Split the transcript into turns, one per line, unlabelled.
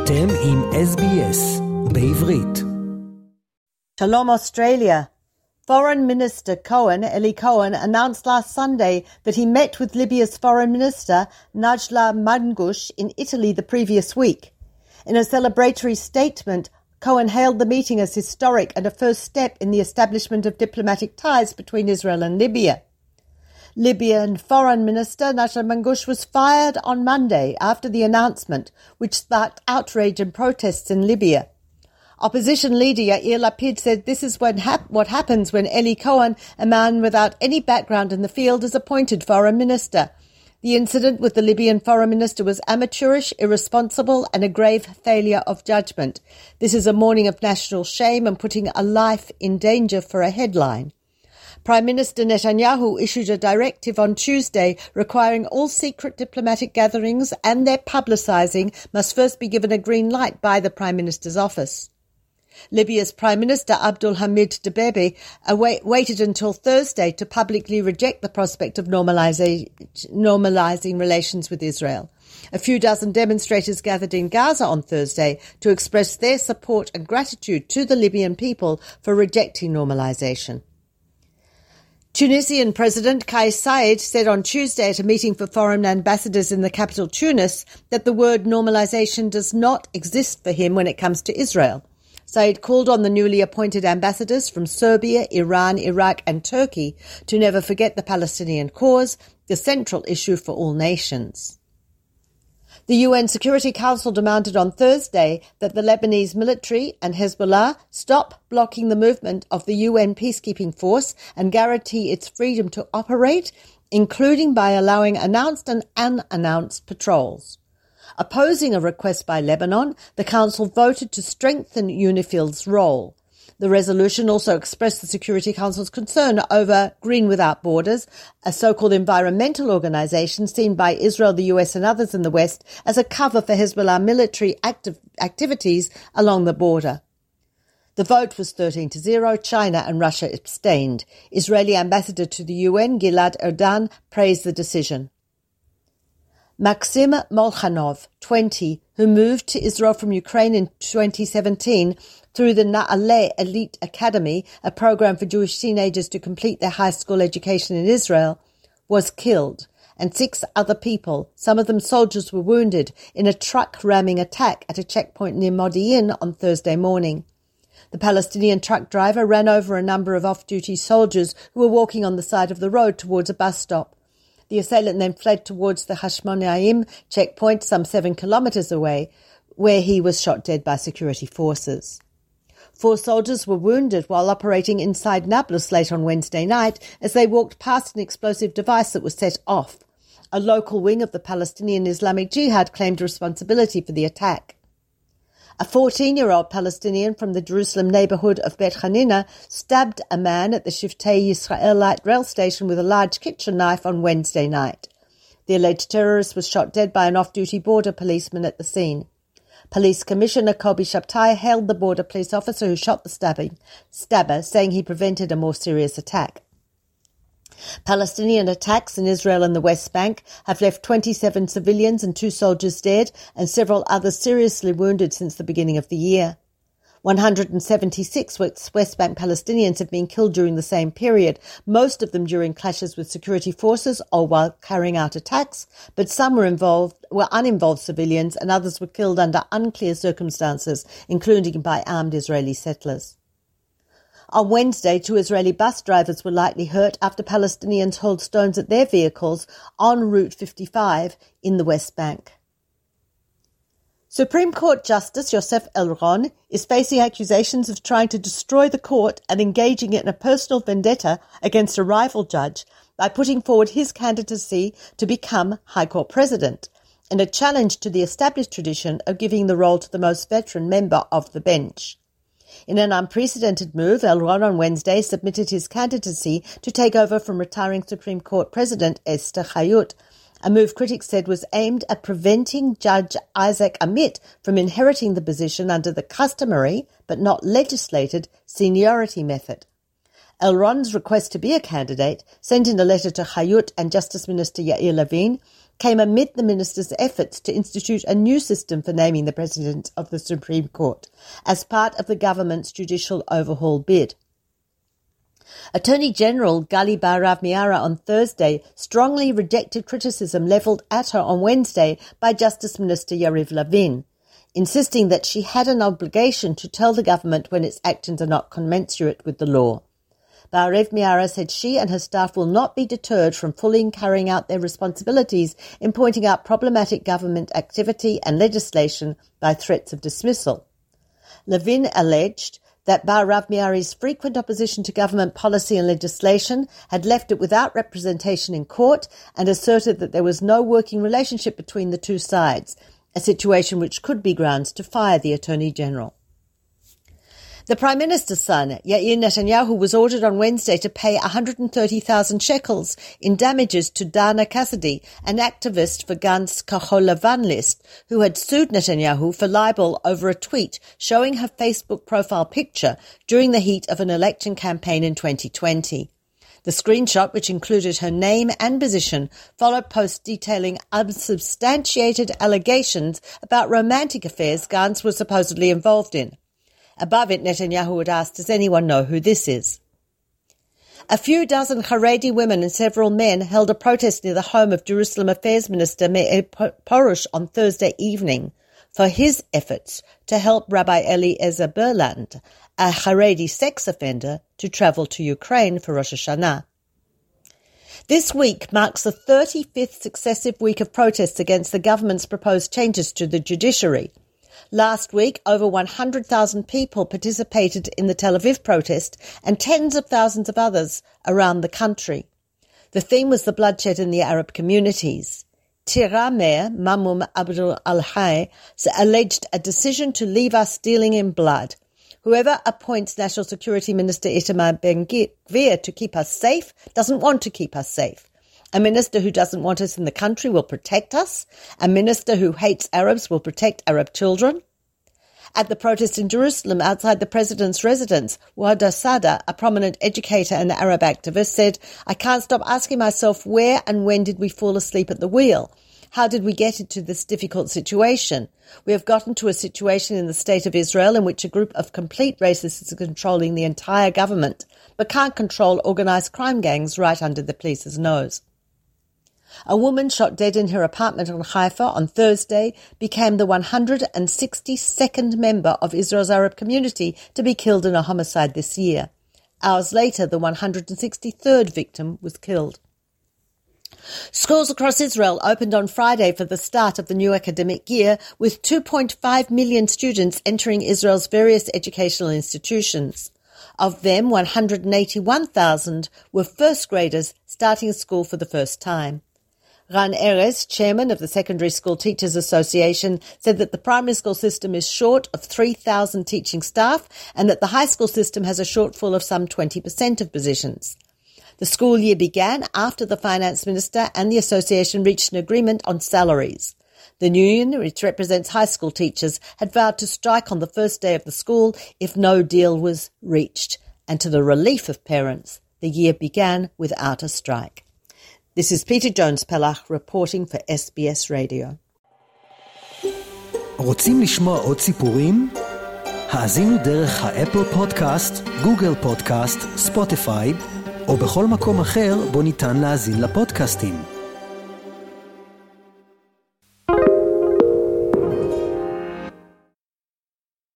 אתם עם SBS בעברית.
Shalom Australia. Foreign Minister Cohen, Eli Cohen, announced last Sunday that he met with Libya's Foreign Minister Najla Mangush in Italy the previous week. In a celebratory statement, Cohen hailed the meeting as historic and a first step in the establishment of diplomatic ties between Israel and Libya. Libyan Foreign Minister Najla Mangush was fired on Monday after the announcement, which sparked outrage and protests in Libya. Opposition leader Yair Lapid said this is hap- what happens when Eli Cohen, a man without any background in the field, is appointed foreign minister. The incident with the Libyan foreign minister was amateurish, irresponsible, and a grave failure of judgment. This is a morning of national shame and putting a life in danger for a headline. Prime Minister Netanyahu issued a directive on Tuesday requiring all secret diplomatic gatherings and their publicising must first be given a green light by the Prime Minister's office. Libya's Prime Minister Abdul Hamid Dbeiba waited until Thursday to publicly reject the prospect of normalising relations with Israel. A few dozen demonstrators gathered in Gaza on Thursday to express their support and gratitude to the Libyan people for rejecting normalisation. Tunisian President Kais Saied said on Tuesday at a meeting for foreign ambassadors in the capital Tunis that the word normalization does not exist for him when it comes to Israel. Said called on the newly appointed ambassadors from Serbia, Iran, Iraq, and Turkey to never forget the Palestinian cause, the central issue for all nations. The UN Security Council demanded on Thursday that the Lebanese military and Hezbollah stop blocking the movement of the UN peacekeeping force and guarantee its freedom to operate, including by allowing announced and unannounced patrols. Opposing a request by Lebanon, the Council voted to strengthen UNIFIL's role. The resolution also expressed the Security Council's concern over Green Without Borders, a so-called environmental organization seen by Israel, the US and others in the West as a cover for Hezbollah military active activities along the border. The vote was 13 to 0. China and Russia abstained. Israeli ambassador to the UN, Gilad Erdan, praised the decision. Maxim Molchanov, 20, who moved to Israel from Ukraine in 2017, through the Na'aleh Elite Academy, a program for Jewish teenagers to complete their high school education in Israel, was killed, and six other people, some of them soldiers, were wounded in a truck ramming attack at a checkpoint near Modi'in on Thursday morning. The Palestinian truck driver ran over a number of off-duty soldiers who were walking on the side of the road towards a bus stop. The assailant then fled towards the Hashmonaim checkpoint some seven kilometres away, where he was shot dead by security forces. Four soldiers were wounded while operating inside Nablus late on Wednesday night as they walked past an explosive device that was set off. A local wing of the Palestinian Islamic Jihad claimed responsibility for the attack. A 14-year-old Palestinian from the Jerusalem neighborhood of Beit Hanina stabbed a man at the Shivtei Yisrael light rail station with a large kitchen knife on Wednesday night. The alleged terrorist was shot dead by an off-duty border policeman at the scene. Police Commissioner Kobi Shabtai hailed the border police officer who shot the stabbing, stabber, saying he prevented a more serious attack. Palestinian attacks in Israel and the West Bank have left 27 civilians and two soldiers dead and several others seriously wounded since the beginning of the year. 176 West Bank Palestinians have been killed during the same period, most of them during clashes with security forces or while carrying out attacks, but some were involved were uninvolved civilians and others were killed under unclear circumstances, including by armed Israeli settlers. On Wednesday, two Israeli bus drivers were lightly hurt after Palestinians hurled stones at their vehicles on Route 55 in the West Bank. Supreme Court Justice Yosef Elron is facing accusations of trying to destroy the court and engaging in a personal vendetta against a rival judge by putting forward his candidacy to become High Court President, and a challenge to the established tradition of giving the role to the most veteran member of the bench. In an unprecedented move, Elron on Wednesday submitted his candidacy to take over from retiring Supreme Court President Esther Hayut a move critics said was aimed at preventing Judge Isaac Amit from inheriting the position under the customary, but not legislated, seniority method. Elron's request to be a candidate, sent in a letter to Hayut and Justice Minister Yariv Levin, came amid the minister's efforts to institute a new system for naming the president of the Supreme Court as part of the government's judicial overhaul bid. Attorney General Gali Baharav Miara on Thursday strongly rejected criticism levelled at her on Wednesday by Justice Minister Yariv Levin, insisting that she had an obligation to tell the government when its actions are not commensurate with the law. Baharav Miara said she and her staff will not be deterred from fully carrying out their responsibilities in pointing out problematic government activity and legislation by threats of dismissal. Levin alleged that Baharav Miara's frequent opposition to government policy and legislation had left it without representation in court and asserted that there was no working relationship between the two sides, a situation which could be grounds to fire the Attorney General. The Prime Minister's son, Yair Netanyahu, was ordered on Wednesday to pay 130,000 shekels in damages to Dana Cassidy, an activist for Gantz Kahol Lavan list, who had sued Netanyahu for libel over a tweet showing her Facebook profile picture during the heat of an election campaign in 2020. The screenshot, which included her name and position, followed posts detailing unsubstantiated allegations about romantic affairs Gantz was supposedly involved in. Above it, Netanyahu would ask, does anyone know who this is? A few dozen Haredi women and several men held a protest near the home of Jerusalem Affairs Minister Meir Porush on Thursday evening for his efforts to help Rabbi Eliezer Berland, a Haredi sex offender, to travel to Ukraine for Rosh Hashanah. This week marks the 35th successive week of protests against the government's proposed changes to the judiciary. Last week, over 100,000 people participated in the Tel Aviv protest and tens of thousands of others around the country. The theme was the bloodshed in the Arab communities. Tira Mayor Mamum Abdul Al-Hay alleged a decision to leave us dealing in blood. Whoever appoints National Security Minister Itamar Ben-Gvir to keep us safe doesn't want to keep us safe. A minister who doesn't want us in the country will protect us. A minister who hates Arabs will protect Arab children. At the protest in Jerusalem outside the president's residence, Wada Sada, a prominent educator and Arab activist, said, I can't stop asking myself where and when did we fall asleep at the wheel? How did we get into this difficult situation? We have gotten to a situation in the state of Israel in which a group of complete racists is controlling the entire government, but can't control organized crime gangs right under the police's nose. A woman shot dead in her apartment in Haifa on Thursday became the 162nd member of Israel's Arab community to be killed in a homicide this year. Hours later, the 163rd victim was killed. Schools across Israel opened on Friday for the start of the new academic year, with 2.5 million students entering Israel's various educational institutions. Of them, 181,000 were first graders starting school for the first time. Ran Erez, chairman of the Secondary School Teachers Association, said that the primary school system is short of 3,000 teaching staff and that the high school system has a shortfall of some 20% of positions. The school year began after the finance minister and the association reached an agreement on salaries. The union, which represents high school teachers, had vowed to strike on the first day of the school if no deal was reached. And to the relief of parents, the year began without a strike. This is Peta Jones-Pellach reporting for SBS Radio.
רוצים לשמוע עוד סיפורים? האזינו דרך האפל פודקאסט, גוגל פודקאסט, ספוטיפיי, או בכל מקום אחר בו ניתן להאזין לפודקאסטים.